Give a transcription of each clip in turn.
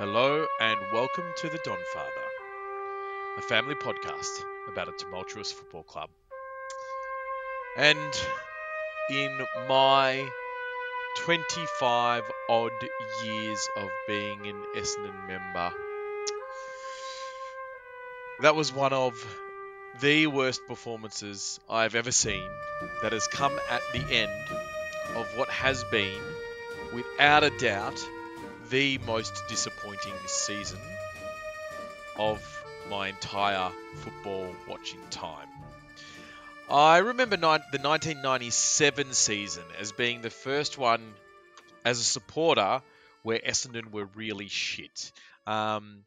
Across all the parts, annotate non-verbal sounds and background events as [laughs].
Hello and welcome to The Don Father, a family podcast about a tumultuous football club. And in my 25 odd years of being an Essendon member, that was one of the worst performances I've ever seen that has come at the end of what has been, without a doubt, the most disappointing season of my entire football watching time. I remember ni- the 1997 season as being the first one as a supporter where Essendon were really shit. Um,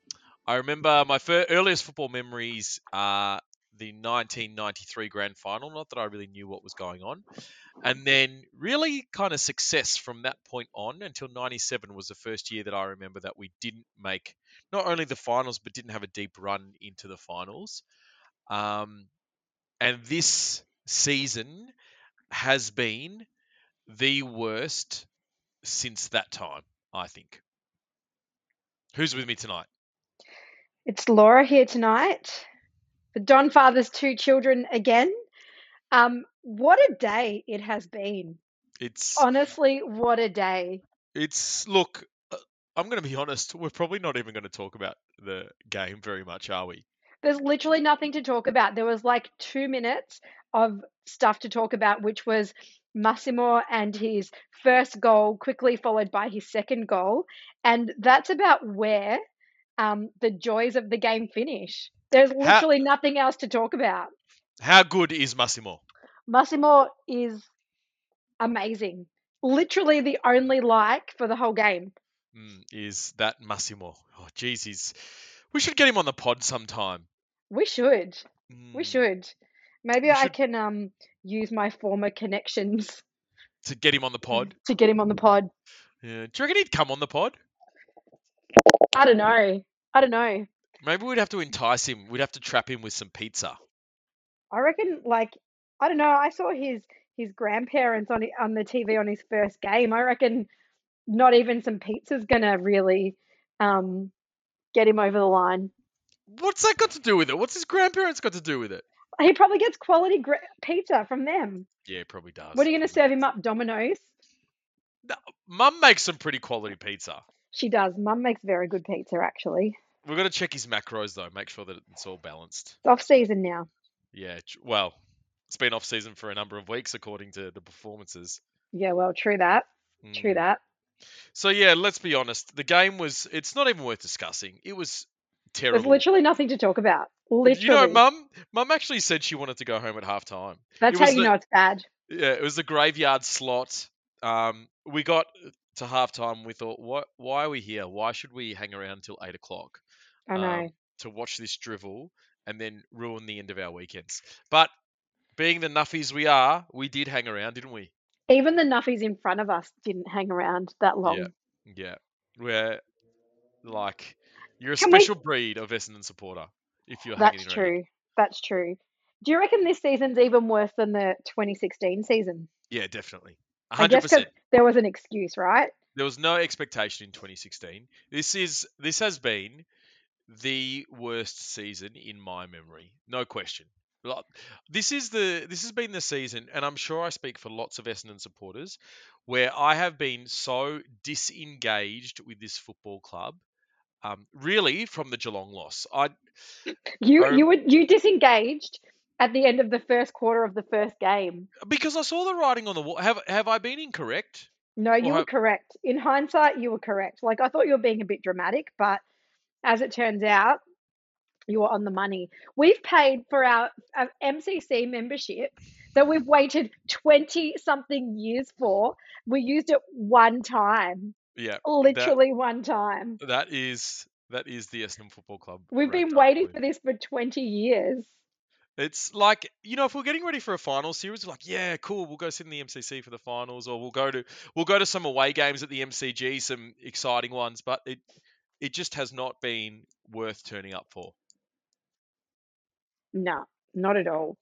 I remember my fir- earliest football memories are the 1993 grand final. Not that I really knew what was going on. And then really kind of success from that point on until 97 was the first year that I remember that we didn't make not only the finals, but didn't have a deep run into the finals. Um, and this season has been the worst since that time, I think. Who's with me tonight? It's Laura here tonight. The Don Father's two children again. Um, what a day it has been. It's Honestly, what a day. it's look. uh, I'm going to be [laughs] honest. We're probably not even going to talk about the game very much, are we? There's literally nothing to talk about. There was like two minutes of stuff to talk about, which was Massimo and his first goal, quickly followed by his second goal. And that's about where um, the joys of the game finish. There's How literally nothing else to talk about. how good is Massimo? Massimo is amazing. Literally the only like for the whole game. Mm, is that Massimo? Oh, jeez, he's. We should get him on the pod sometime. We should. We Mm, should. Maybe we I should can um use my former connections [laughs] to get him on the pod. [laughs] to get him on the pod. Yeah. Do you reckon he'd come on the pod? I don't know. I don't know. Maybe we'd have to entice him. We'd have to trap him with some pizza. I reckon like I don't know. I saw his his grandparents on on the TV on his first game. I reckon not even some pizza's gonna really um get him over the line. What's that got to do with it? What's his grandparents got to do with it? He probably gets quality gra- pizza from them. Yeah, he probably does. What are you gonna serve him up? Domino's. No, Mum makes some pretty quality pizza. She does. Mum makes very good pizza, actually. We've got to check his macros though. Make sure that it's all balanced. It's off season now. Yeah. Well, it's been off season for a number of weeks according to the performances. Yeah, well, true that. True Mm. that. So yeah, let's be honest. The game was. It's not even worth discussing. It was terrible. There's literally nothing to talk about. Literally. You know. Mum. Mum actually said she wanted to go home at half time. That's how you the know it's bad. yeah. It was the graveyard slot. Um, we got to halftime. We thought, what? Why are we here? Why should we hang around until eight o'clock? I know. um, to watch this drivel and then ruin the end of our weekends. But being the nuffies we are, we did hang around, didn't we? Even the nuffies in front of us didn't hang around that long. yeah. We're like, you're a Can we? special breed of Essendon supporter if you're That's hanging around. true. That's true. Do you reckon this season's even worse than the 2016 season? Yeah, definitely. I guess there was an excuse, right? There was no expectation in 2016. This is this has been the worst season in my memory, no question. This is the this has been the season, and I'm sure I speak for lots of Essendon supporters, where I have been so disengaged with this football club. Um, really, from the Geelong loss, I, You I you were you disengaged at the end of the first quarter of the first game. because I saw the writing on the wall. Have have I been incorrect? No, Or you were have, correct. In hindsight, you were correct. Like I thought you were being a bit dramatic, but as it turns out, you're on the money. We've paid for our, our MCC membership that we've waited 20 something years for. We used it one time, yeah, that literally one time. that is that is the Essendon Football Club We've been waiting for this for 20 years. It's like you know, if we're getting ready for a final series, we're like, yeah, cool, we'll go sit in the MCC for the finals, or we'll go to we'll go to some away games at the MCG, some exciting ones. But it it just has not been worth turning up for. No, not at all.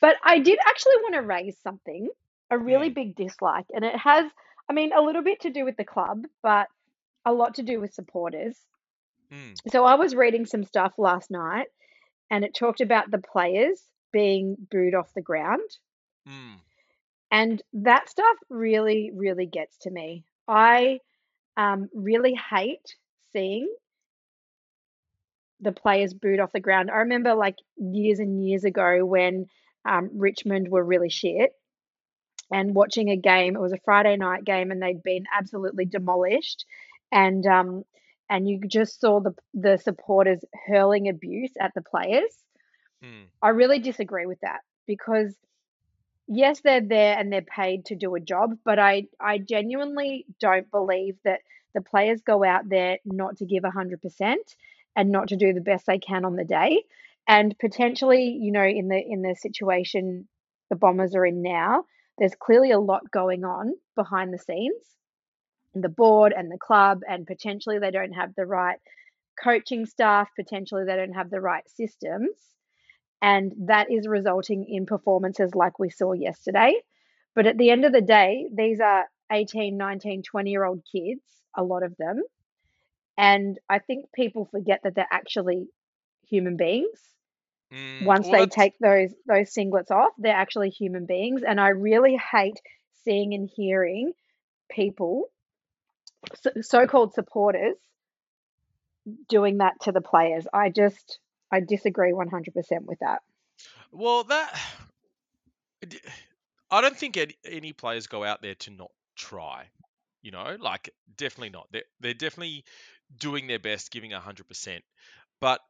But I did actually want to raise something, a really Mm. big dislike, and it has, I mean, a little bit to do with the club, but a lot to do with supporters. Mm, So I was reading some stuff last night and it talked about the players being booed off the ground. mm, And that stuff really, really gets to me. I um, really hate seeing the players booed off the ground. I remember like years and years ago when um, Richmond were really shit and watching a game. It was a Friday night game and they'd been absolutely demolished. And um, and you just saw the the supporters hurling abuse at the players. mm, I really disagree with that because yes, they're there and they're paid to do a job, but I I genuinely don't believe that the players go out there not to give 100% and not to do the best they can on the day. And potentially, you know, in the in the situation the Bombers are in now, there's clearly a lot going on behind the scenes, the board and the club, and potentially they don't have the right coaching staff, potentially they don't have the right systems and that is resulting in performances like we saw yesterday. But at the end of the day, these are 18, 19, 20 year old kids, a lot of them. And I think people forget that they're actually human beings. mm. Once Well, they take those those singlets off, they're actually human beings. And I really hate seeing and hearing people, so called supporters, doing that to the players. I just I disagree 100% with that. well that. [sighs] I don't think any players go out there to not try. You know, like definitely not. They're they're definitely doing their best, giving hundred percent. But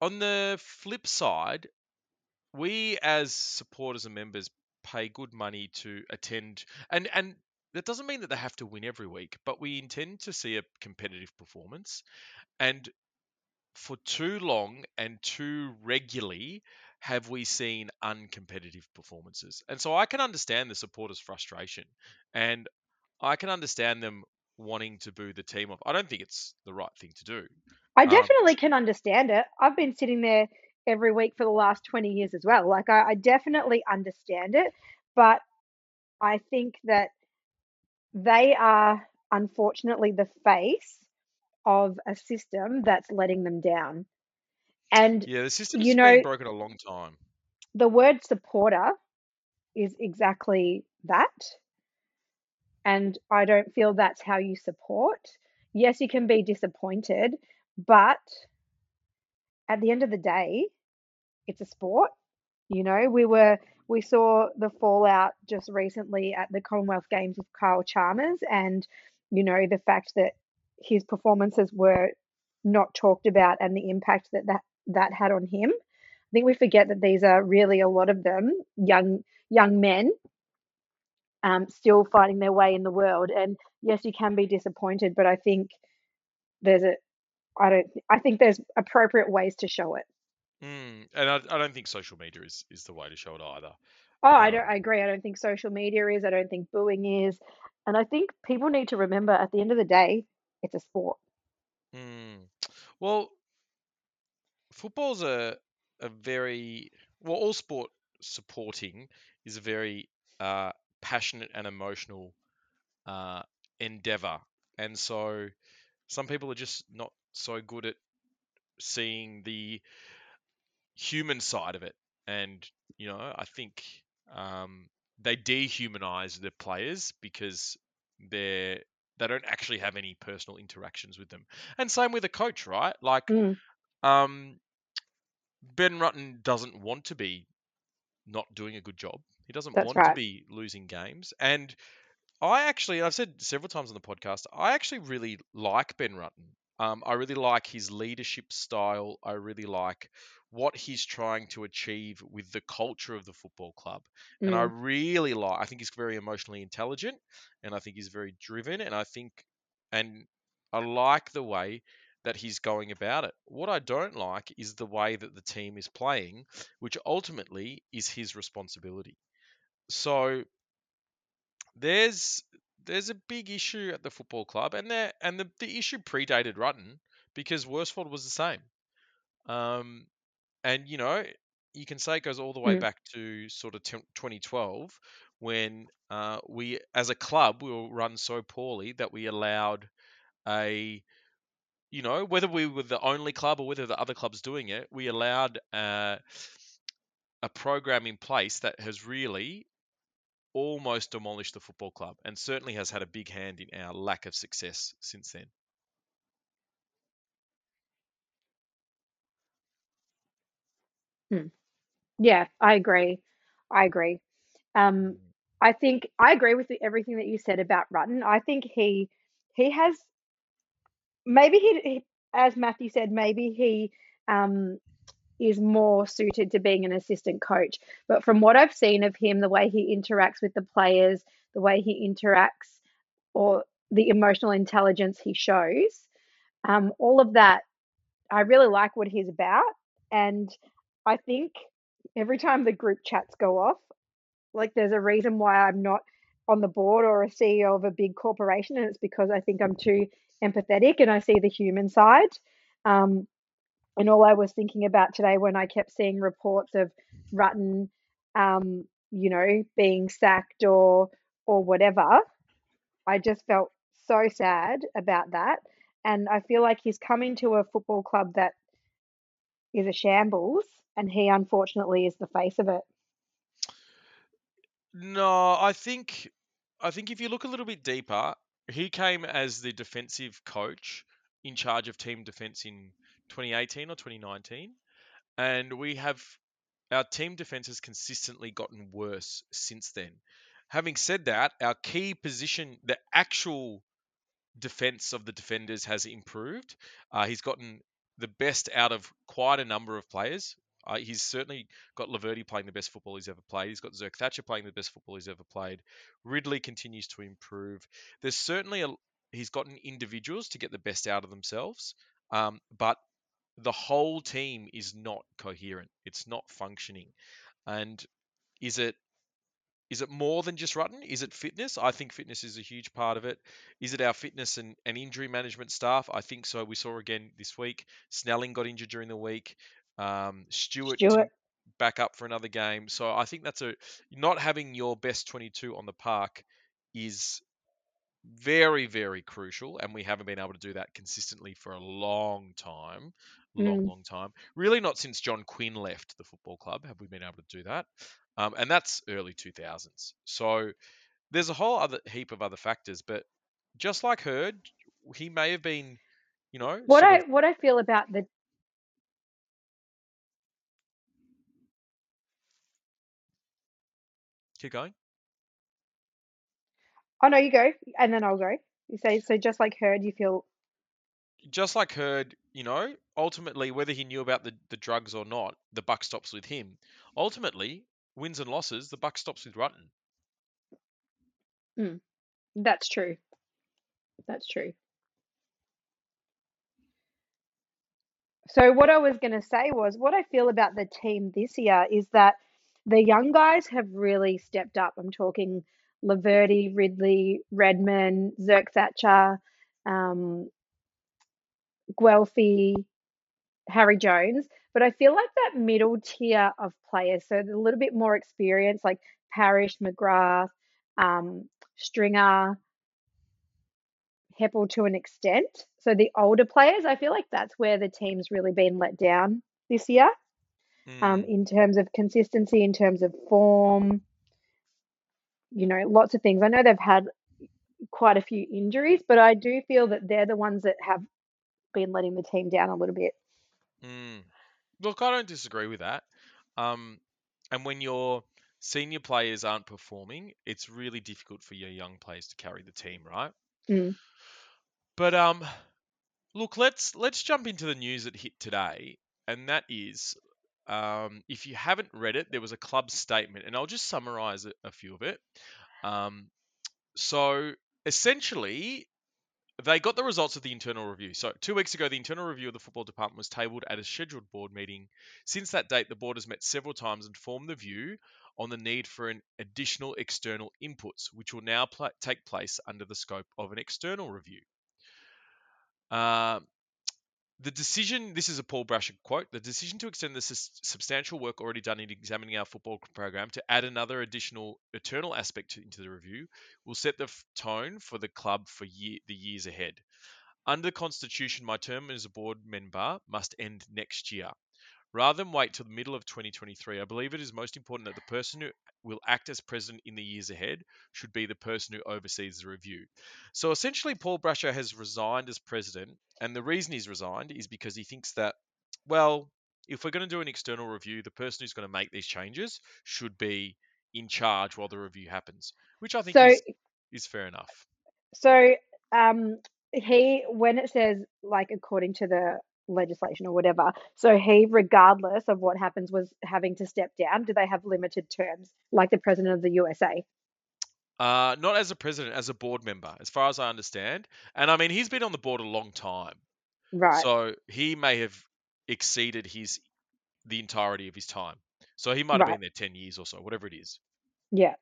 on the flip side, we as supporters and members pay good money to attend and and that doesn't mean that they have to win every week but we intend to see a competitive performance and for too long and too regularly have we seen uncompetitive performances and so i can understand the supporters frustration and i can understand them wanting to boo the team off i don't think it's the right thing to do I um definitely can understand it. I've been sitting there every week for the last 20 years as well. Like, I, I definitely understand it, but I think that they are unfortunately the face of a system that's letting them down. And, yeah the you system's been know, broken a long time the word supporter is exactly that. And I don't feel that's how you support. Yes, you can be disappointed, but at the end of the day, it's a sport. You know, we were we saw the fallout just recently at the Commonwealth Games with Kyle Chalmers, and you know the fact that his performances were not talked about and the impact that that, that had on him. I think we forget that these are really a lot of them young young men um, still fighting their way in the world. And yes, you can be disappointed, but I think there's a I don't I think there's appropriate ways to show it. Mm, and I, I don't think social media is, is the way to show it either. Oh, I don't. Um, I agree. I don't think social media is. I don't think booing is. And I think people need to remember at the end of the day, it's a sport. mm. Well, football's a a very well, all sport supporting is a very uh, passionate and emotional uh, endeavor, and so some people are just not so good at seeing the human side of it. And you know, I think um, they dehumanize the players because they're they don't actually have any personal interactions with them. And same with a coach, right? Like, Mm, um, Ben Rutten doesn't want to be not doing a good job. He doesn't that's want to be losing games. And I actually, I've said several times on the podcast, I actually really like Ben Rutten. Um, I really like his leadership style. I really like what he's trying to achieve with the culture of the football club. And I Mm, really like, I think he's very emotionally intelligent and I think he's very driven. And I think, and I like the way that he's going about it. What I don't like is the way that the team is playing, which ultimately is his responsibility. So there's there's a big issue at the football club, and there and the, the issue predated Rutten because Worsfold was the same. Um, and you know, you can say it goes all the way mm, back to sort of t- 2012 when uh, we, as a club, we were run so poorly that we allowed a you know, whether we were the only club or whether the other clubs doing it, we allowed uh, a program in place that has really almost demolished the football club and certainly has had a big hand in our lack of success since then. Hmm. Yeah, I agree. I agree. Um, I think I agree with everything that you said about Rutten. I think he he has maybe he, he as Matthew said, maybe he um, is more suited to being an assistant coach. But from what I've seen of him, the way he interacts with the players, the way he interacts, or the emotional intelligence he shows, um, all of that, I really like what he's about. And I think every time the group chats go off, like there's a reason why I'm not on the board or a CEO of a big corporation, and it's because I think I'm too empathetic and I see the human side. Um, and all I was thinking about today when I kept seeing reports of Rutten, um, you know, being sacked or or whatever, I just felt so sad about that. And I feel like he's coming to a football club that is a shambles, and he unfortunately is the face of it. No, I think I think if you look a little bit deeper, he came as the defensive coach in charge of team defense in 2018 or 2019, and we have our team defense has consistently gotten worse since then. Having said that, our key position, the actual defense of the defenders has improved. Uh, he's gotten the best out of quite a number of players. Uh, he's certainly got Laverde playing the best football he's ever played. He's got Zerk Thatcher playing the best football he's ever played. Ridley continues to improve. There's certainly a he's gotten individuals to get the best out of themselves, um, but the whole team is not coherent. It's not functioning. And is it is it more than just Rutten? Is it fitness? I think fitness is a huge part of it. Is it our fitness and, and injury management staff? I think so. We saw again this week. Snelling got injured during the week. Um, Stewart, Stewart. back up for another game. So I think that's a not having your best 22 on the park is very very crucial, and we haven't been able to do that consistently for a long time. Long, Mm. long time. Really, not since John Quinn left the football club have we been able to do that, um, and that's early 2000s. So there's a whole other heap of other factors, but just like Hird, he may have been, you know, What I of what I feel about the keep going. oh no, you go, and then I'll go. You say so, just like Hird, you feel just like Hird, you know, ultimately, whether he knew about the, the drugs or not, the buck stops with him. Ultimately, wins and losses, the buck stops with Rutten. Mm. that's true. That's true. So what I was going to say was what I feel about the team this year is that the young guys have really stepped up. I'm talking Laverde, Ridley, Redman, Zerk Thatcher, um, Guelfi, Harry Jones. But I feel like that middle tier of players, so a little bit more experience, like Parish, McGrath, um, Stringer, Heppell to an extent. So the older players, I feel like that's where the team's really been let down this year, um, Mm, in terms of consistency, in terms of form, you know, lots of things. I know they've had quite a few injuries, but I do feel that they're the ones that have been letting the team down a little bit. mm. Look, I don't disagree with that. Um, and when your senior players aren't performing, it's really difficult for your young players to carry the team, right? Mm. But um, look, let's let's jump into the news that hit today, and that is, um, if you haven't read it, there was a club statement, and I'll just summarize a, few of it. Um, so essentially, they got the results of the internal review. So two weeks ago, the internal review of the football department was tabled at a scheduled board meeting. Since that date, the board has met several times and formed the view on the need for an additional external inputs, which will now pla take place under the scope of an external review. Um, the decision, this is a Paul Brasher quote, the decision to extend the substantial work already done in examining our football program to add another additional eternal aspect to, into the review will set the f- tone for the club for year, the years ahead. Under the Constitution, my term as a board member must end next year. Rather than wait till the middle of 2023, I believe it is most important that the person who will act as president in the years ahead should be the person who oversees the review. So essentially, Paul Brasher has resigned as president, and the reason he's resigned is because he thinks that, well, if we're going to do an external review, the person who's going to make these changes should be in charge while the review happens, which I think So is, is fair enough. so um he when it says like according to the legislation or whatever, so he regardless of what happens was having to step down. Do they have limited terms like the president of the USA? Uh, not as a president, as a board member, as far as I understand. And I mean, he's been on the board a long time, Right. so he may have exceeded his the entirety of his time. So he might have Right. been there ten years or so, whatever it is. Yeah.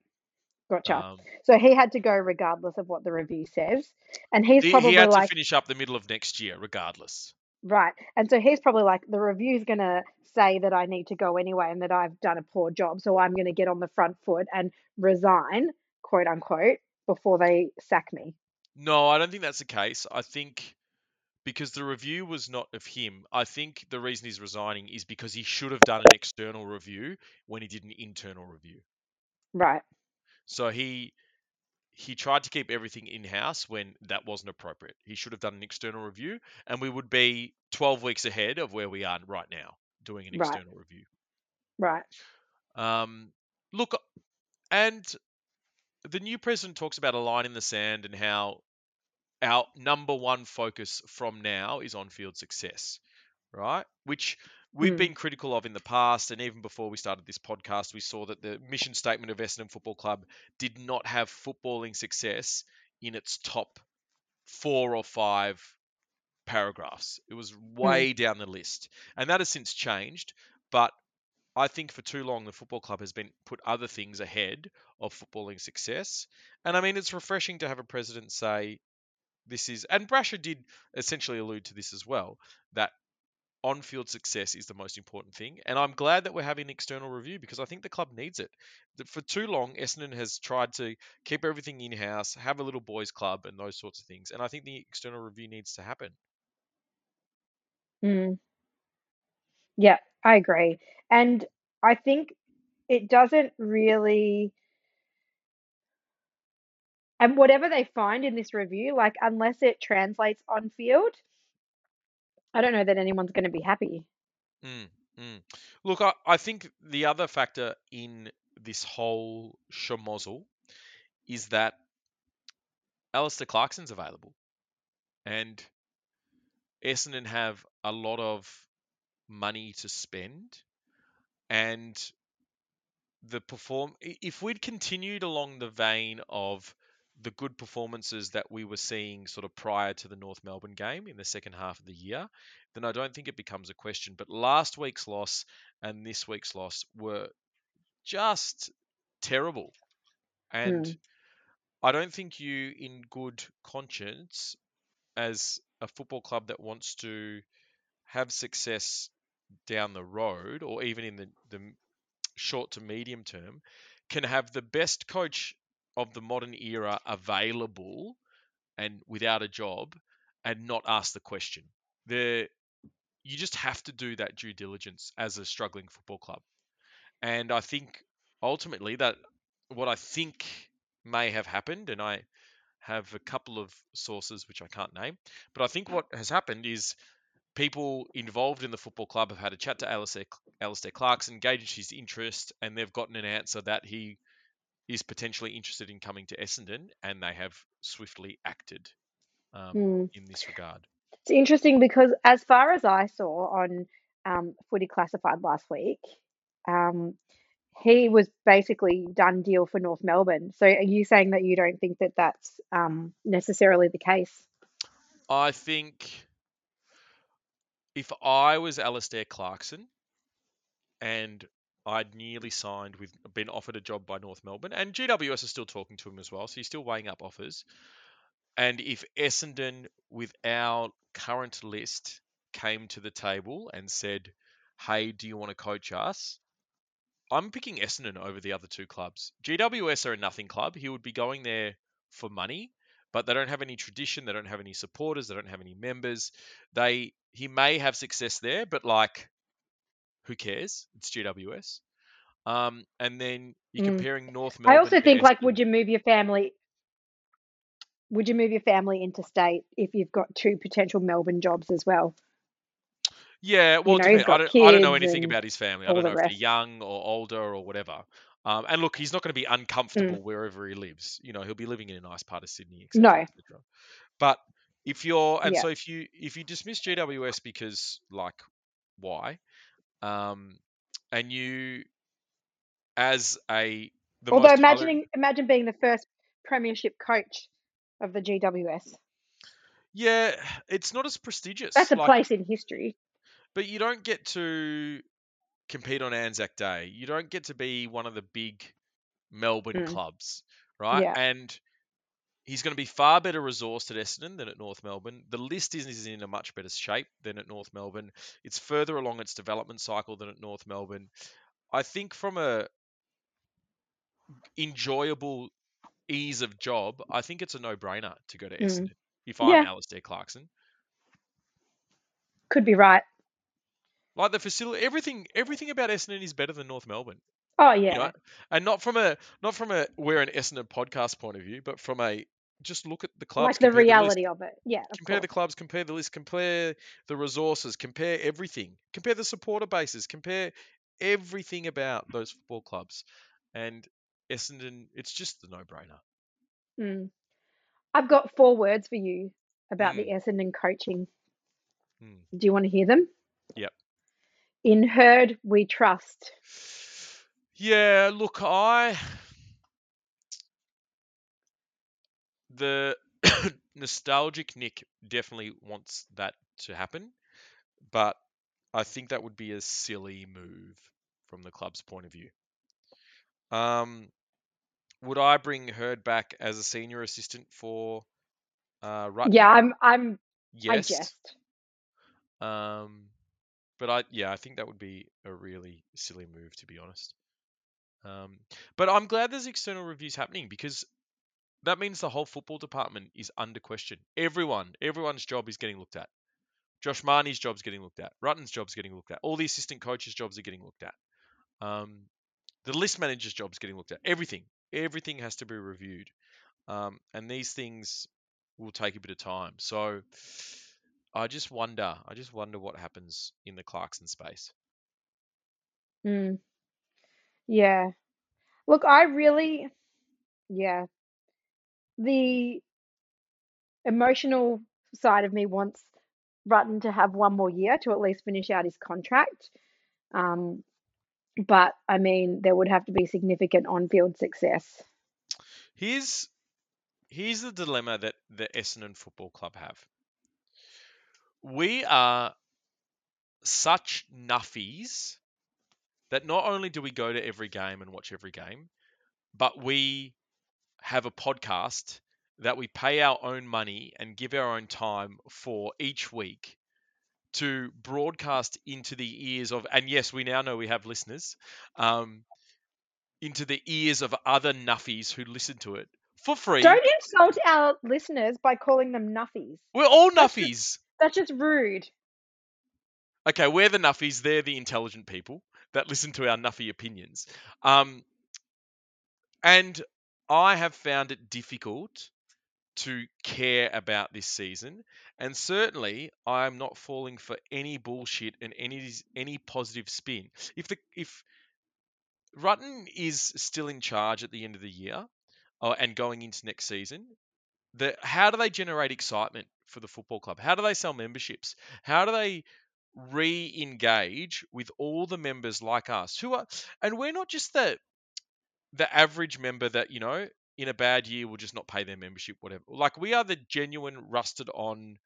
Gotcha. Um, So he had to go regardless of what the review says. And he's he, probably he had to like finish up the middle of next year, regardless. Right. And so he's probably like, the review's going to say that I need to go anyway and that I've done a poor job. So I'm going to get on the front foot and resign, quote unquote, before they sack me. No, I don't think that's the case. I think because the review was not of him, I think the reason he's resigning is because he should have done an external review when he did an internal review. Right. So he he tried to keep everything in house when that wasn't appropriate. He should have done an external review, and we would be 12 weeks ahead of where we are right now doing an Right. external review. Right. Um, look, and the new president talks about a line in the sand and how our number one focus from now is on field success, right? Which we've Mm. been critical of in the past, and even before we started this podcast, we saw that the mission statement of Essendon Football Club did not have footballing success in its top four or five paragraphs. It was way down the list, and that has since changed. But I think for too long the football club has been put other things ahead of footballing success. And I mean, it's refreshing to have a president say this is, and Brasher did essentially allude to this as well, that on-field success is the most important thing. And I'm glad that we're having an external review because I think the club needs it. For too long, Essendon has tried to keep everything in-house, have a little boys' club, and those sorts of things. And I think the external review needs to happen. Mm. Yeah, I agree. And I think it doesn't really, and whatever they find in this review, like, unless it translates on field, I don't know that anyone's going to be happy. Mm, mm. Look, I, I think the other factor in this whole schmozzle is that Alastair Clarkson's available, and Essendon have a lot of money to spend, and the perform. If we'd continued along the vein of the good performances that we were seeing sort of prior to the North Melbourne game in the second half of the year, then I don't think it becomes a question. But last week's loss and this week's loss were just terrible. And Mm. I don't think you, in good conscience, as a football club that wants to have success down the road or even in the, the short to medium term, can have the best coach of the modern era available and without a job and not ask the question. The you just have to do that due diligence as a struggling football club. And I think ultimately that what I think may have happened, and I have a couple of sources which I can't name, but I think what has happened is people involved in the football club have had a chat to Alastair, Alastair Clarkson, gauged his interest, and they've gotten an answer that he is potentially interested in coming to Essendon, and they have swiftly acted um, Mm. in this regard. It's interesting because, as far as I saw on um, Footy Classified last week, um, he was basically done deal for North Melbourne. So, are you saying that you don't think that that's um, necessarily the case? I think if I was Alastair Clarkson and I'd nearly signed with, been offered a job by North Melbourne, and GWS is still talking to him as well, so he's still weighing up offers. And if Essendon, with our current list, came to the table and said, "Hey, do you want to coach us?" I'm picking Essendon over the other two clubs. GWS are a nothing club. He would be going there for money, but they don't have any tradition. They don't have any supporters. They don't have any members. They he may have success there, but like, who cares? It's GWS. Um, and then you're Mm. comparing North Melbourne. I also think like, would you move your family? Would you move your family interstate if you've got two potential Melbourne jobs as well? Yeah, well, know, he's depends. got I don't, I don't know anything about his family. I don't the know if they're young or older or whatever. Um, and look, he's not going to be Mm. uncomfortable wherever he lives. You know, he'll be living in a nice part of Sydney, No. But if you're, and Yeah. so if you if you dismiss GWS because like why, um, and you as a the Although imagining imagine being the first premiership coach of the GWS. yeah, it's not as prestigious. That's a Like, place in history. but you don't get to compete on Anzac Day. You don't get to be one of the big Melbourne Mm. clubs, right? Yeah. And he's going to be far better resourced at Essendon than at North Melbourne. The list is, is in a much better shape than at North Melbourne. It's further along its development cycle than at North Melbourne. I think from a enjoyable ease of job, I think it's a no-brainer to go to Mm. Essendon if I'm Yeah. Alastair Clarkson. Could be right. Like the facility, everything, everything about Essendon is better than North Melbourne. Oh you yeah. know, and not from a not from a we're an Essendon podcast point of view, but from a just look at the clubs, Like the compare the reality of it. Yeah, of compare the clubs, compare the list, compare the resources, compare everything, compare the supporter bases, compare everything about those football clubs, and Essendon, it's just the no-brainer. Mm. I've got four words for you about the Mm, Essendon coaching. mm. Do you want to hear them? Yep. In Hird we trust. Yeah, look, I the [coughs] nostalgic Nick definitely wants that to happen, but I think that would be a silly move from the club's point of view. Um, would I bring Hird back as a senior assistant for uh, Rutten? Yeah, I'm I'm I Yes. jest. Um, but I yeah, I think that would be a really silly move to be honest. Um, but I'm glad there's external reviews happening because that means the whole football department is under question. Everyone, everyone's job is getting looked at. Josh Mahoney's job's getting looked at. Rutten's job's getting looked at. All the assistant coaches' jobs are getting looked at. Um, the list manager's job's getting looked at. Everything, everything has to be reviewed, um, and these things will take a bit of time. So I just wonder, I just wonder what happens in the Clarkson space. Mm. Yeah. Look, I really yeah. The emotional side of me wants Rutten to have one more year to at least finish out his contract. Um, but I mean, there would have to be significant on-field success. Here's here's the dilemma that the Essendon Football Club have. We are such nuffies that not only do we go to every game and watch every game, but we have a podcast that we pay our own money and give our own time for each week to broadcast into the ears of, and yes, we now know we have listeners, um, into the ears of other nuffies who listen to it for free. Don't insult our listeners by calling them nuffies. We're all That's just nuffies. that's just rude. Okay, we're the nuffies. They're the intelligent people that listen to our nuffy opinions. Um, and I have found it difficult to care about this season, and certainly I am not falling for any bullshit and any any positive spin. If the if Rutten is still in charge at the end of the year uh, and going into next season, the how do they generate excitement for the football club? How do they sell memberships? How do they re-engage with all the members like us who are and we're not just the the average member that you know in a bad year will just not pay their membership whatever like we are the genuine rusted on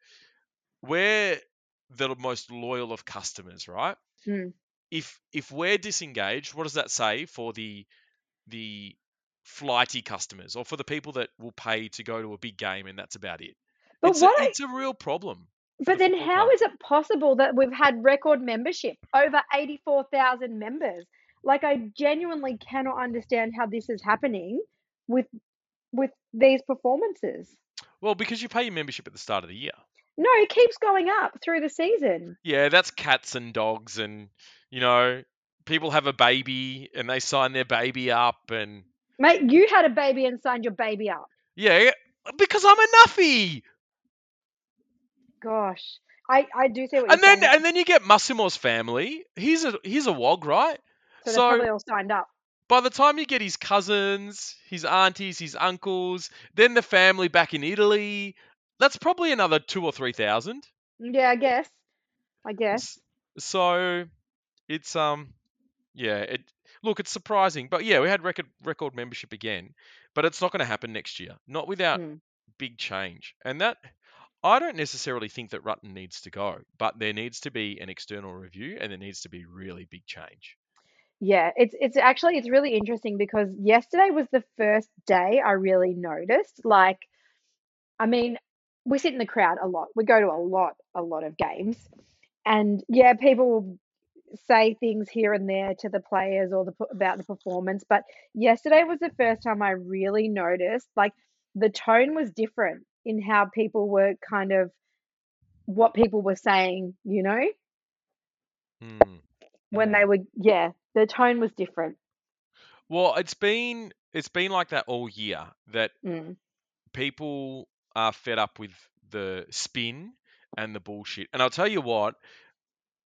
we're the most loyal of customers right Mm. if if we're disengaged what does that say for the the flighty customers or for the people that will pay to go to a big game and that's about it But it's what it's a real problem but the then how club is it possible that we've had record membership over 84,000 members? Like I genuinely cannot understand how this is happening with with these performances. Well, because you pay your membership at the start of the year. No, it keeps going up through the season. Yeah, that's cats and dogs, and you know, people have a baby and they sign their baby up, and Mate, you had a baby and signed your baby up. yeah, because I'm a nuffy. Gosh. I, I do see what And then saying. and then you get Massimo's family. He's a he's a wog, right? So so- probably all signed up. By the time you get his cousins, his aunties, his uncles, then the family back in Italy, that's probably another two or three thousand. Yeah, I guess. I guess. So it's um yeah, it look it's surprising. But yeah, we had record record membership again, but it's not going to happen next year. Not without Mm. big change. And that I don't necessarily think that Rutten needs to go, but there needs to be an external review and there needs to be really big change. Yeah, it's it's actually it's really interesting because yesterday was the first day I really noticed. Like, I mean, we sit in the crowd a lot. We go to a lot, a lot of games, and yeah, people will say things here and there to the players or the about the performance. But yesterday was the first time I really noticed like the tone was different in how people were kind of what people were saying. You know, Hmm. when Hmm. they were yeah, the tone was different. Well, it's been it's been like that all year that Mm. people are fed up with the spin and the bullshit. And I'll tell you what,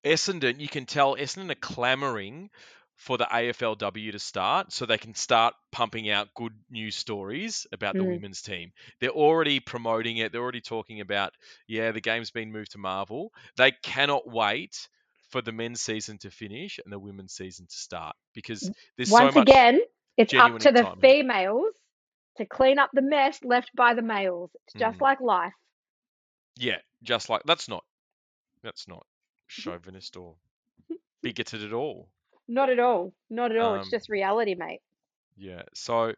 Essendon, you can tell Essendon are clamoring for the AFLW to start so they can start pumping out good news stories about the Mm. women's team. They're already promoting it. They're already talking about, yeah, the game's been moved to Marvel. They cannot wait for the men's season to finish and the women's season to start because there's Once so much again, it's up to the females to clean up the mess left by the males. It's just Mm. like life. Yeah, just like that's not that's not [laughs] chauvinist or bigoted at all. Not at all. Not at all. it's Um, just reality, mate. Yeah. So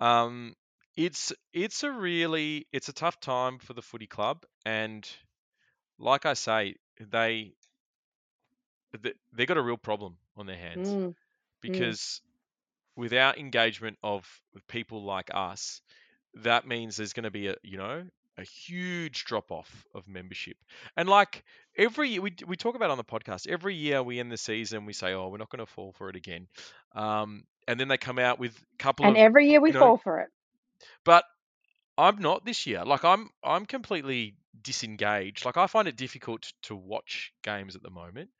um it's it's a really it's a tough time for the footy club and like I say, they th- they got a real problem on their hands Mm. because without engagement of people like us, that means there's going to be a you know a huge drop off of membership. And like every year, we we talk about on the podcast, every year we end the season, we say, oh, we're not going to fall for it again. Um, and then they come out with a couple of And of, every year we you know, fall for it. but I'm not this year. Like I'm I'm completely disengaged. Like I find it difficult to watch games at the moment,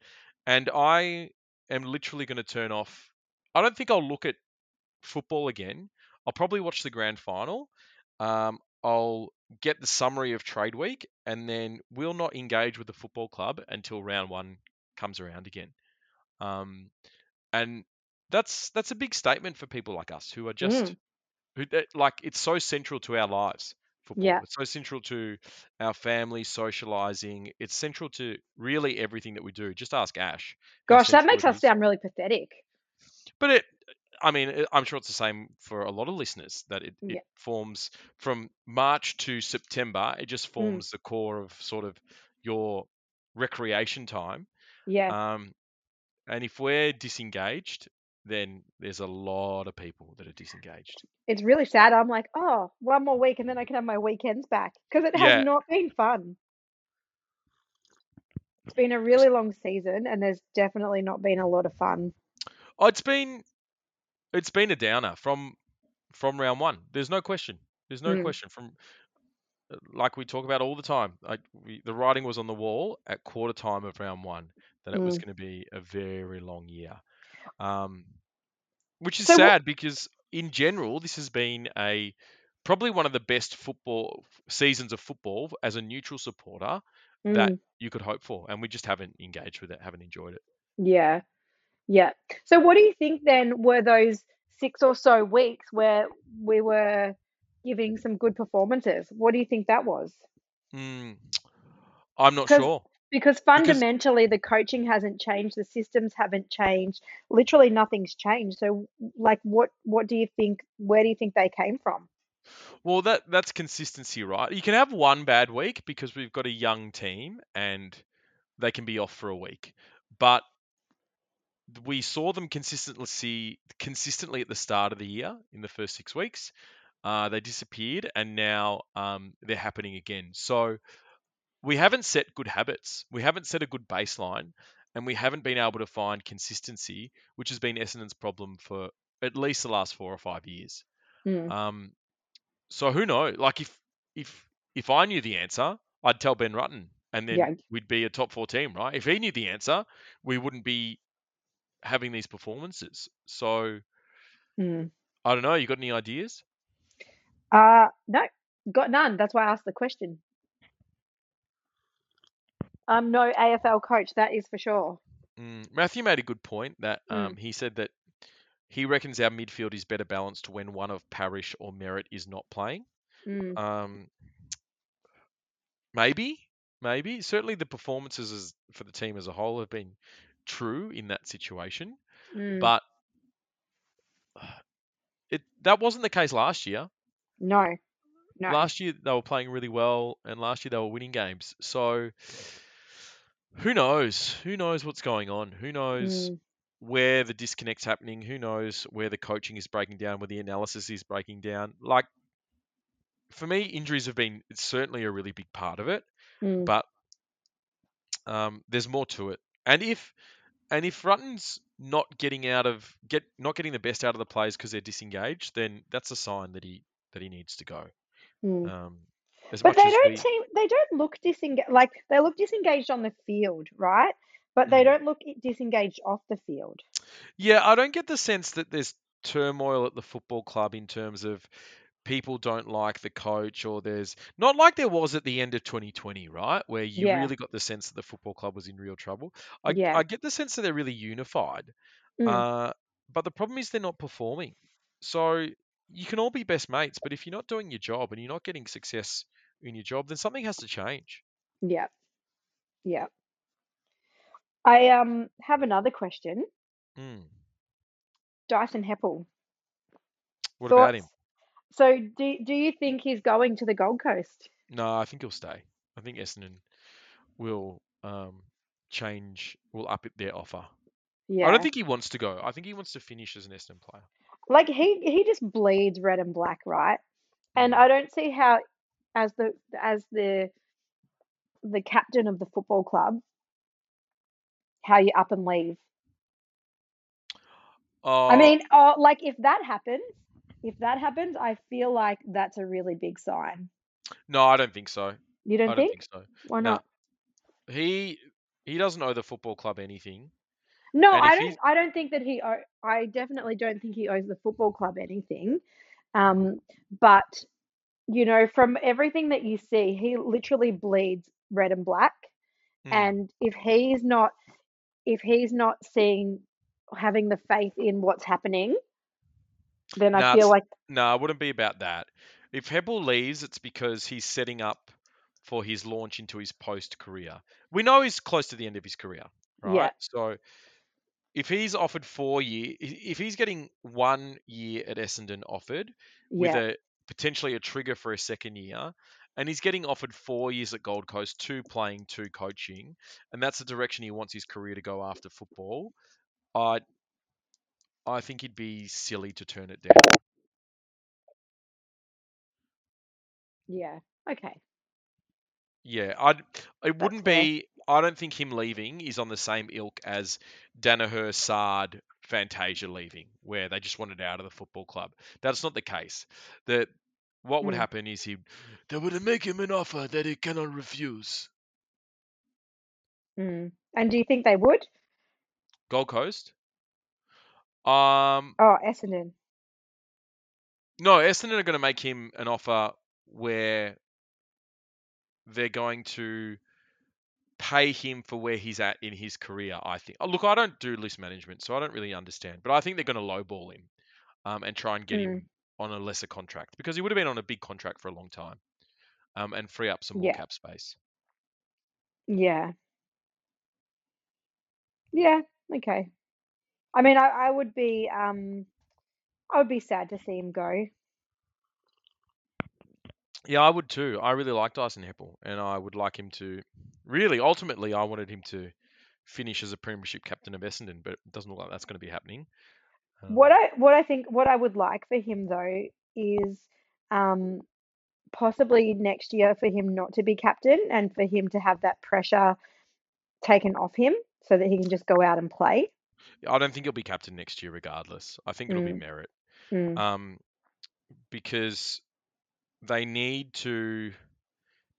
and I am literally going to turn off. I don't think I'll look at football again. I'll probably watch the grand final. Um, I'll get the summary of trade week, and then we'll not engage with the football club until round one comes around again. Um, and that's that's a big statement for people like us who are just Mm. who like it's so central to our lives. Football. Yeah. It's so central to our family socializing. It's central to really everything that we do. Just ask Ash. Gosh, that makes us sound really pathetic. But it, I mean, I'm sure it's the same for a lot of listeners that it, Yeah. it forms from March to September. It just Mm. forms the core of sort of your recreation time. Yeah. Um, and if we're disengaged, then there's a lot of people that are disengaged. It's really sad. I'm like, oh, one more week and then I can have my weekends back because it has Yeah. not been fun. It's been a really long season and there's definitely not been a lot of fun. Oh, it's been it's been a downer from from round one. There's no question. There's no Mm. question from uh, like we talk about all the time. Like we, the writing was on the wall at quarter time of round one that it was Mm. going to be a very long year, um, which is So what- sad because in general this has been a probably one of the best football seasons of football as a neutral supporter that Mm. you could hope for, and we just haven't engaged with it, haven't enjoyed it. Yeah. Yeah. So what do you think then were those six or so weeks where we were giving some good performances? What do you think that was? Mm, I'm not sure. Because fundamentally the coaching hasn't changed, the systems haven't changed, literally nothing's changed. So like what what do you think where do you think they came from? Well, that that's consistency, right? You can have one bad week because we've got a young team and they can be off for a week. But we saw them consistently consistently at the start of the year in the first six weeks. Uh, they disappeared, and now um, they're happening again. So we haven't set good habits. We haven't set a good baseline, and we haven't been able to find consistency, which has been Essendon's problem for at least the last four or five years. Mm. Um, so who knows? Like if if if I knew the answer, I'd tell Ben Rutten, and then Yeah. we'd be a top four team, right? If he knew the answer, we wouldn't be having these performances. So Mm. I don't know. You got any ideas? Uh, no, got none. That's why I asked the question. Um, no AFL coach, that is for sure. Mm, Matthew made a good point that Mm. um, he said that he reckons our midfield is better balanced when one of Parish or Merrett is not playing. Mm. Um, maybe, maybe. Certainly, the performances as, for the team as a whole have been true in that situation, Mm. but [sighs] it that wasn't the case last year. No, no. Last year they were playing really well, and last year they were winning games. So who knows? Who knows what's going on? Who knows Mm. where the disconnect's happening? Who knows where the coaching is breaking down, where the analysis is breaking down? Like for me, injuries have been it's certainly a really big part of it, Mm. but um, there's more to it. And if and if Rutten's not getting out of get not getting the best out of the players because they're disengaged, then that's a sign that he that he needs to go. Mm. Um, as But they don't we, seem they don't look disengaged. Like they look disengaged on the field, right? But they Mm. don't look disengaged off the field. Yeah, I don't get the sense that there's turmoil at the football club in terms of people don't like the coach or there's not like there was at the end of 2020, right? Where you Yeah. really got the sense that the football club was in real trouble. I, Yeah. I get the sense that they're really unified. Mm. Uh, but the problem is they're not performing. So you can all be best mates, but if you're not doing your job and you're not getting success in your job, then something has to change. Yeah. Yeah. I um have another question. Mm. Dyson Heppell. What about him? So do do you think he's going to the Gold Coast? No, I think he'll stay. I think Essendon will um, change, will up it their offer. Yeah. I don't think he wants to go. I think he wants to finish as an Essendon player. Like he he just bleeds red and black, right? And Mm. I don't see how as the as the the captain of the football club how you up and leave. I Uh, mean, oh, like if that happens, if that happens, I feel like that's a really big sign. no, I don't think so. You don't I don't think? think so. Why No, not? he he doesn't owe the football club anything. No, And I don't. he's I don't think that he. owe- I definitely don't think he owes the football club anything. Um, but you know, from everything that you see, he literally bleeds red and black. mm, And if he's not, if he's not seeing, having the faith in what's happening, then I no, feel like no, it wouldn't be about that. If Heppell leaves, it's because he's setting up for his launch into his post career. We know he's close to the end of his career, right? yeah? So if he's offered four year, if he's getting one year at Essendon offered with yeah, a potentially a trigger for a second year, and he's getting offered four years at Gold Coast, two playing, two coaching, and that's the direction he wants his career to go after football. I I think he'd be silly to turn it down. yeah. Okay. Yeah, I'd it That's wouldn't fair. be. I don't think him leaving is on the same ilk as Daniher, Saad, Fantasia leaving, where they just wanted out of the football club. That's not the case. That what would Mm, happen is he they would make him an offer that he cannot refuse. mm. And do you think they would? Gold Coast. Um, Oh, Essendon. no, Essendon are going to make him an offer where they're going to pay him for where he's at in his career. I think. Oh, look, I don't do list management, so I don't really understand. But I think they're going to lowball him um, and try and get Mm, him on a lesser contract because he would have been on a big contract for a long time um, and free up some more yeah, cap space. yeah, yeah. Okay. I mean, I, I would be, um, I would be sad to see him go. Yeah, I would too. I really like Dyson Heppell, and I would like him to. Really, ultimately, I wanted him to finish as a premiership captain of Essendon, but it doesn't look like that's going to be happening. What Um, I, what I think, what I would like for him though is um, possibly next year for him not to be captain and for him to have that pressure taken off him so that he can just go out and play. I don't think he'll be captain next year, regardless. I think it'll be Merrett, mm. Um, because they need to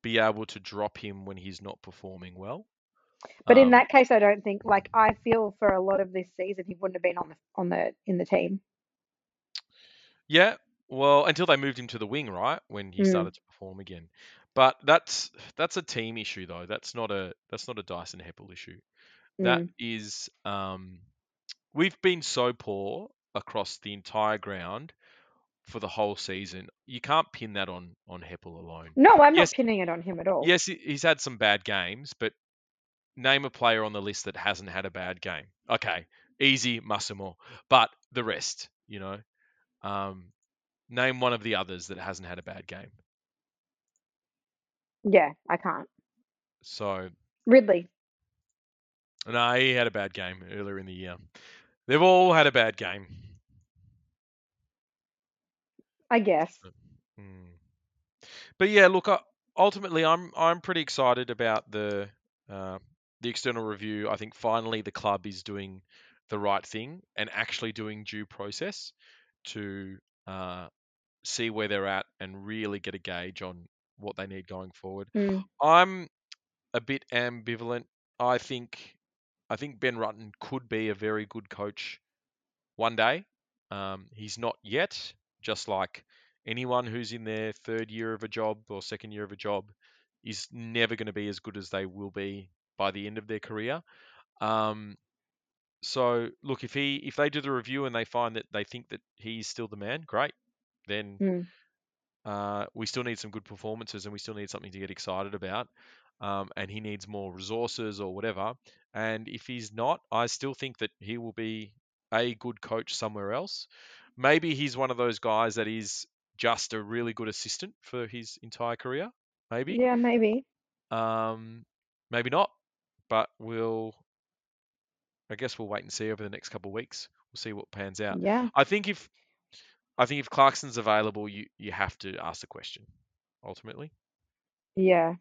be able to drop him when he's not performing well. But in Um, that case, I don't think like I feel for a lot of this season he wouldn't have been on the on the in the team. Yeah, well, until they moved him to the wing, right, when he Mm, started to perform again. But that's that's a team issue though. That's not a that's not a Dyson Heppell issue. That mm. is um we've been so poor across the entire ground for the whole season. You can't pin that on on Heppell alone. No, I'm not pinning it on him at all. yes, he's had some bad games, but name a player on the list that hasn't had a bad game. Okay, easy, Massimo. But the rest, you know, um, name one of the others that hasn't had a bad game. Yeah, I can't. So, Ridley. no, he had a bad game earlier in the year. They've all had a bad game. I guess. Mm. But yeah, look, I, ultimately, I'm I'm pretty excited about the uh, the external review. I think finally the club is doing the right thing and actually doing due process to uh, see where they're at and really get a gauge on what they need going forward. Mm, I'm a bit ambivalent. I think I think Ben Rutten could be a very good coach one day. Um, he's not yet, just like anyone who's in their third year of a job or second year of a job is never going to be as good as they will be by the end of their career. Um, so look, if he if they do the review and they find that they think that he's still the man, great. Then mm. uh, we still need some good performances and we still need something to get excited about. Um, and he needs more resources or whatever. And if he's not, I still think that he will be a good coach somewhere else. Maybe he's one of those guys that is just a really good assistant for his entire career. Maybe. Yeah, maybe. Um, maybe not. But we'll. I guess we'll wait and see over the next couple of weeks. We'll see what pans out. Yeah. I think if I think if Clarkson's available, you you have to ask the question. Ultimately. Yeah.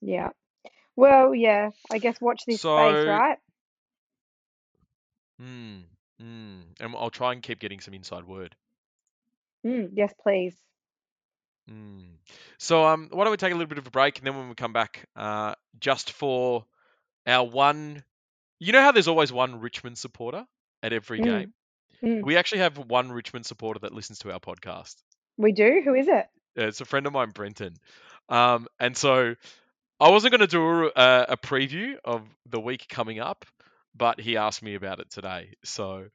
Yeah. Well, yeah. I guess watch this space, right? hmm, hmm, and I'll try and keep getting some inside word. Mm, yes, please. Hmm. So, um, why don't we take a little bit of a break, and then when we come back, uh, just for our one, you know how there's always one Richmond supporter at every Mm, game. mm. We actually have one Richmond supporter that listens to our podcast. We do? Who is it? Yeah, it's a friend of mine, Brenton. Um, and so I wasn't going to do a, a preview of the week coming up, but he asked me about it today. So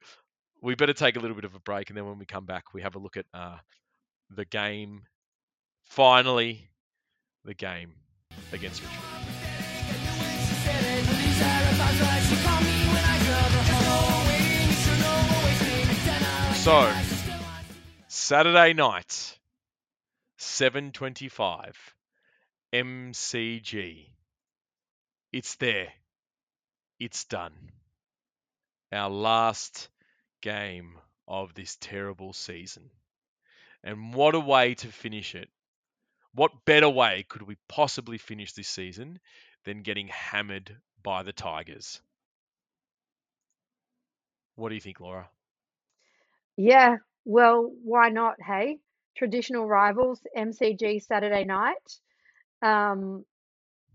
we better take a little bit of a break, and then when we come back, we have a look at uh, the game. Finally, the game against Richmond. So Saturday night, 7:25, MCG. It's there. It's done. Our last game of this terrible season. And what a way to finish it. What better way could we possibly finish this season than getting hammered by the Tigers? What do you think, Laura? Yeah. Well, why not? Hey, traditional rivals, MCG Saturday night. Um,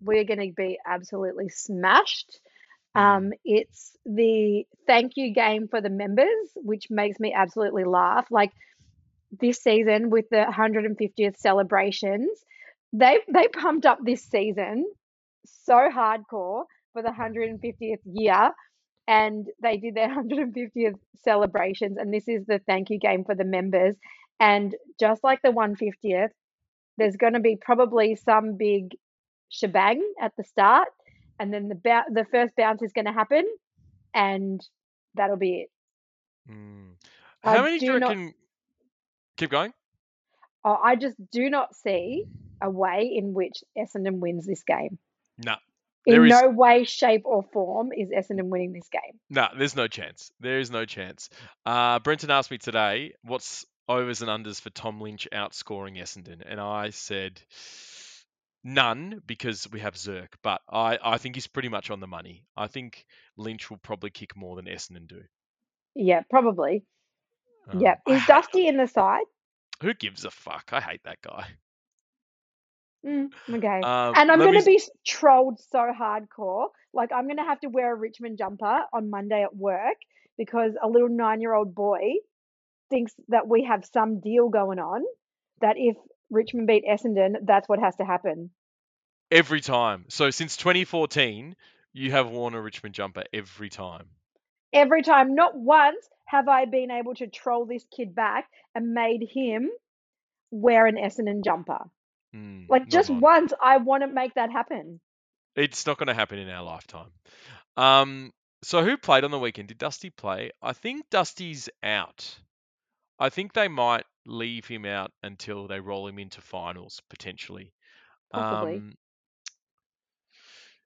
we're going to be absolutely smashed. Um, it's the thank you game for the members, which makes me absolutely laugh. Like this season with the 150th celebrations, they they pumped up this season so hardcore for the 150th year, and they did their [laughs] 150th celebrations, and this is the thank you game for the members. And just like the 150th, there's going to be probably some big shebang at the start, and then the bou- the first bounce is going to happen, and that'll be it. I How many do you do not. Keep going. Oh, I just do not see a way in which Essendon wins this game. No, there In is no way, shape, or form is Essendon winning this game. no. There's no chance. There is no chance. Uh, Brenton asked me today, "What's overs and unders for Tom Lynch outscoring Essendon, and I said none because we have Zerk, but I, I think he's pretty much on the money. I think Lynch will probably kick more than Essendon do. Yeah, probably. Um, yeah. Is Dusty in the side? who gives a fuck? I hate that guy. Mm, okay. Um, and I'm going to be trolled so hardcore. Like, I'm going to have to wear a Richmond jumper on Monday at work because a little nine year old boy thinks that we have some deal going on that if Richmond beat Essendon, that's what has to happen. Every time. So since 2014, you have worn a Richmond jumper every time. Every time, not once have I been able to troll this kid back and made him wear an Essendon jumper. Mm, Like, just mine. once, I want to make that happen. It's not going to happen in our lifetime. Um, so who played on the weekend? Did Dusty play? I think Dusty's out. I think they might leave him out until they roll him into finals potentially. Possibly. Um,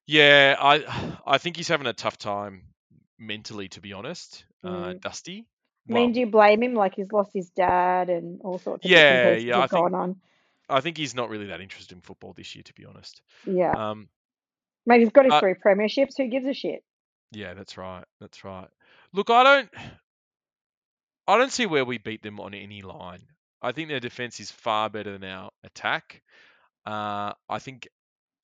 yeah, I I think he's having a tough time mentally, to be honest. Uh, Mm. Dusty. I mean, Well, do you blame him? Like, he's lost his dad and all sorts of Yeah, pieces yeah, I think- on. I think he's not really that interested in football this year, to be honest. Yeah. Um, Mate, he's got his uh, three premierships. Who gives a shit? Yeah, that's right. That's right. Look, I don't I don't see where we beat them on any line. I think their defense is far better than our attack. Uh, I think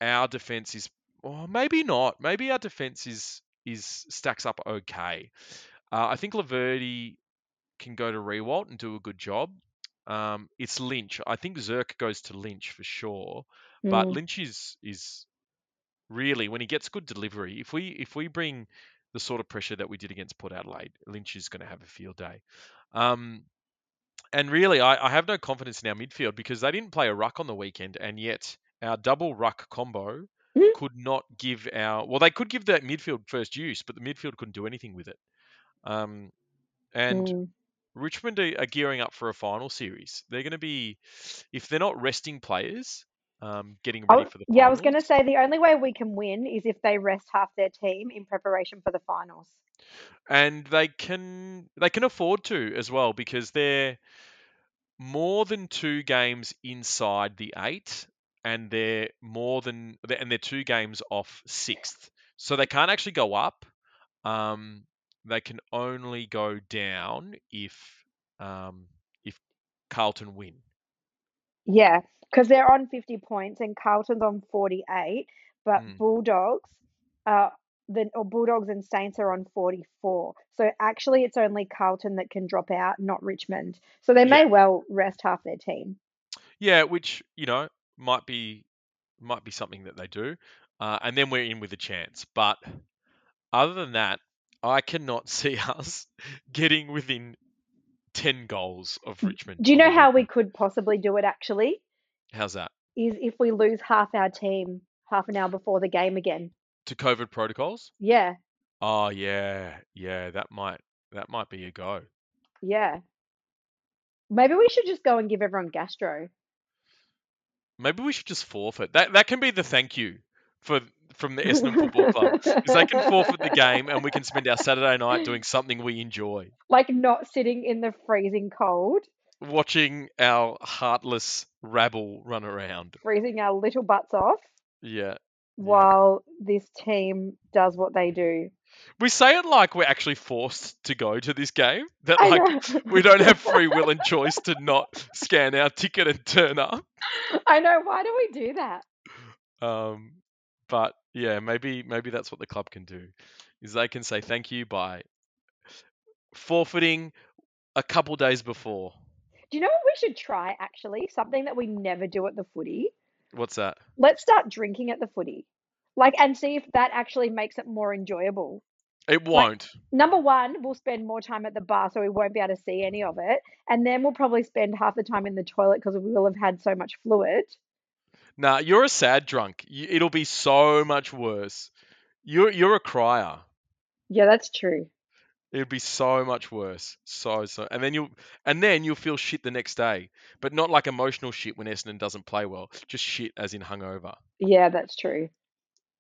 our defense is well, maybe not. Maybe our defense is is stacks up okay. Uh, I think Laverde can go to Riewoldt and do a good job. Um, it's Lynch. I think Zerk goes to Lynch for sure. But Mm. Lynch is is really when he gets good delivery. If we if we bring the sort of pressure that we did against Port Adelaide, Lynch is going to have a field day. Um, and really, I, I have no confidence in our midfield because they didn't play a ruck on the weekend, and yet our double ruck combo. Could not give our well, they could give that midfield first use, but the midfield couldn't do anything with it. Um, and Mm. Richmond are, are gearing up for a final series. They're going to be, if they're not resting players, um, getting ready for the yeah, I was going to say the only way we can win is if they rest half their team in preparation for the finals. and they can they can afford to as well because they're more than two games inside the eight, and they're more than and they're two games off sixth, so they can't actually go up. Um, they can only go down if um, if Carlton win. Yeah, because they're on 50 points and Carlton's on 48, but Mm. Bulldogs, uh, the or Bulldogs and Saints are on 44. So actually, it's only Carlton that can drop out, not Richmond. So they may Yeah. well rest half their team. Yeah, which you know might be might be something that they do, uh, and then we're in with a chance. But other than that, I cannot [laughs] see us getting within ten goals of Richmond. Do you know how we could possibly do it actually? How's that? Is if we lose half our team half an hour before the game again. To COVID protocols? Yeah, Oh yeah, yeah. That might that might be a go. yeah. Maybe we should just go and give everyone gastro. Maybe we should just forfeit. That that can be the thank you for from the Essendon Football Club. Is they can forfeit the game and we can spend our Saturday night doing something we enjoy. Like not sitting in the freezing cold, watching our heartless rabble run around. freezing our little butts off Yeah. while this team does what they do. We say it like we're actually forced to go to this game. That I like know. we don't have free [laughs] will and choice to not scan our ticket and turn up. I know. Why do we do that? Um but yeah, maybe maybe that's what the club can do. Is they can say thank you by forfeiting a couple days before. Do you know what we should try actually? Something that we never do at the footy. What's that? Let's start drinking at the footy. Like and see if that actually makes it more enjoyable. It won't. Number one, we'll spend more time at the bar so we won't be able to see any of it. And then we'll probably spend half the time in the toilet because we will have had so much fluid. Nah, you're a sad drunk. It'll be so much worse. You're you're a crier. Yeah, that's true. It'd be so much worse. So so and then you'll and then you'll feel shit the next day. But not like emotional shit when Essendon doesn't play well. Just shit as in hungover. Yeah, that's true.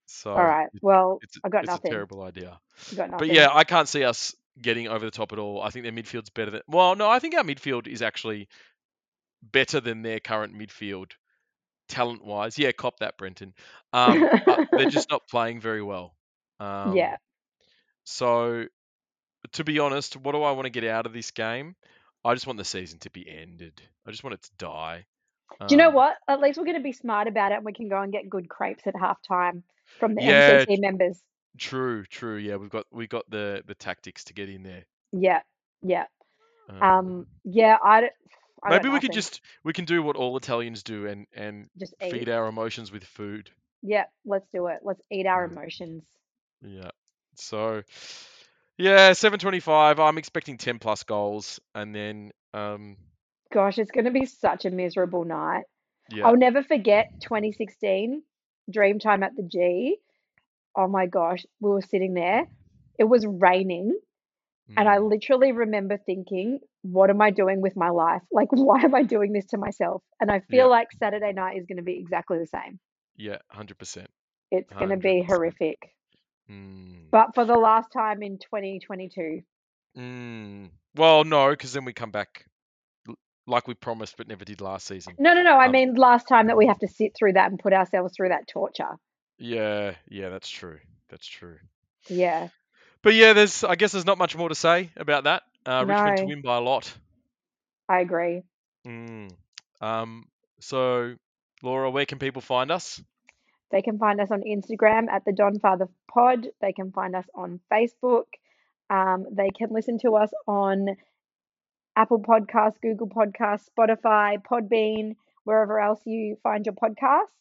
So All right. Well, it's, I got it's nothing. a terrible idea. Got nothing. But yeah, I can't see us getting over the top at all. I think their midfield's better than. Well, no, I think our midfield is actually better than their current midfield, talent wise. Yeah, cop that, Brenton. Um, they're [laughs] just not playing very well. Um, yeah. So, to be honest, what do I want to get out of this game? I just want the season to be ended. I just want it to die. Do you know Um, what? At least we're going to be smart about it and we can go and get good crepes at halftime from the Yeah, MCC members. True, true. Yeah, we've got we got the the tactics to get in there. Yeah. Yeah. Um, Um, yeah, I, I maybe we could just we can do what all Italians do and and just feed eat. our emotions with food. Yeah, let's do it. Let's eat our emotions. Yeah. So, yeah, 725. I'm expecting 10 plus goals, and then um, Gosh, it's going to be such a miserable night. yeah, I'll never forget 2016 Dreamtime at the G. Oh my gosh, we were sitting there. It was raining, and I mm, literally remember thinking, what am I doing with my life? Like, [laughs] why am I doing this to myself? And I feel yeah, like Saturday night is going to be exactly the same. yeah, 100%, It's going to be horrific. Mm, But for the last time in 2022. mm. Well, no, because then we come back like we promised, but never did last season. No, no, no. I Um, mean, last time that we have to sit through that and put ourselves through that torture. yeah, yeah, that's true. That's true. Yeah. But yeah, there's I guess there's not much more to say about that. Uh, Richmond to win by a lot. I agree. Mm. Um, so Laura, where can people find us? They can find us on Instagram at the Don Father Pod. They can find us on Facebook. Um, they can listen to us on Apple Podcasts, Google Podcasts, Spotify, Podbean, wherever else you find your podcasts.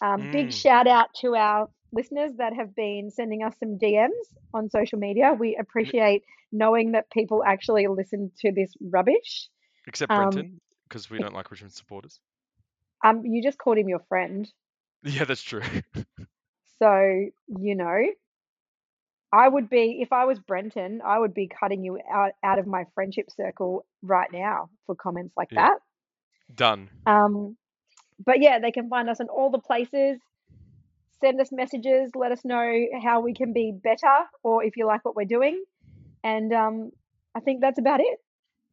Um, big Mm. shout out to our listeners that have been sending us some DMs on social media. We appreciate knowing that people actually listen to this rubbish. Except Um, Brenton, because we don't like Richmond supporters. um, you just called him your friend. [laughs] Yeah, that's true. [laughs] So, you know, I would be, if I was Brenton, I would be cutting you out, out of my friendship circle right now for comments like Yeah. that. Done. Um, but yeah, they can find us in all the places. Send us messages, let us know how we can be better or if you like what we're doing. And um, I think that's about it.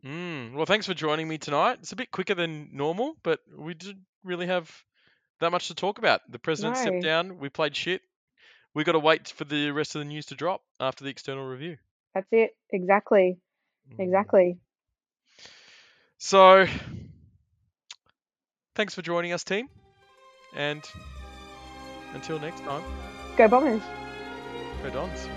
Mm. Well, thanks for joining me tonight. It's a bit quicker than normal, but we didn't really have that much to talk about. The president stepped down. We played shit. We got to wait for the rest of the news to drop after the external review. that's it. Exactly. Mm. Exactly. So, thanks for joining us, team. And until next time, Go Bombers. go Dons.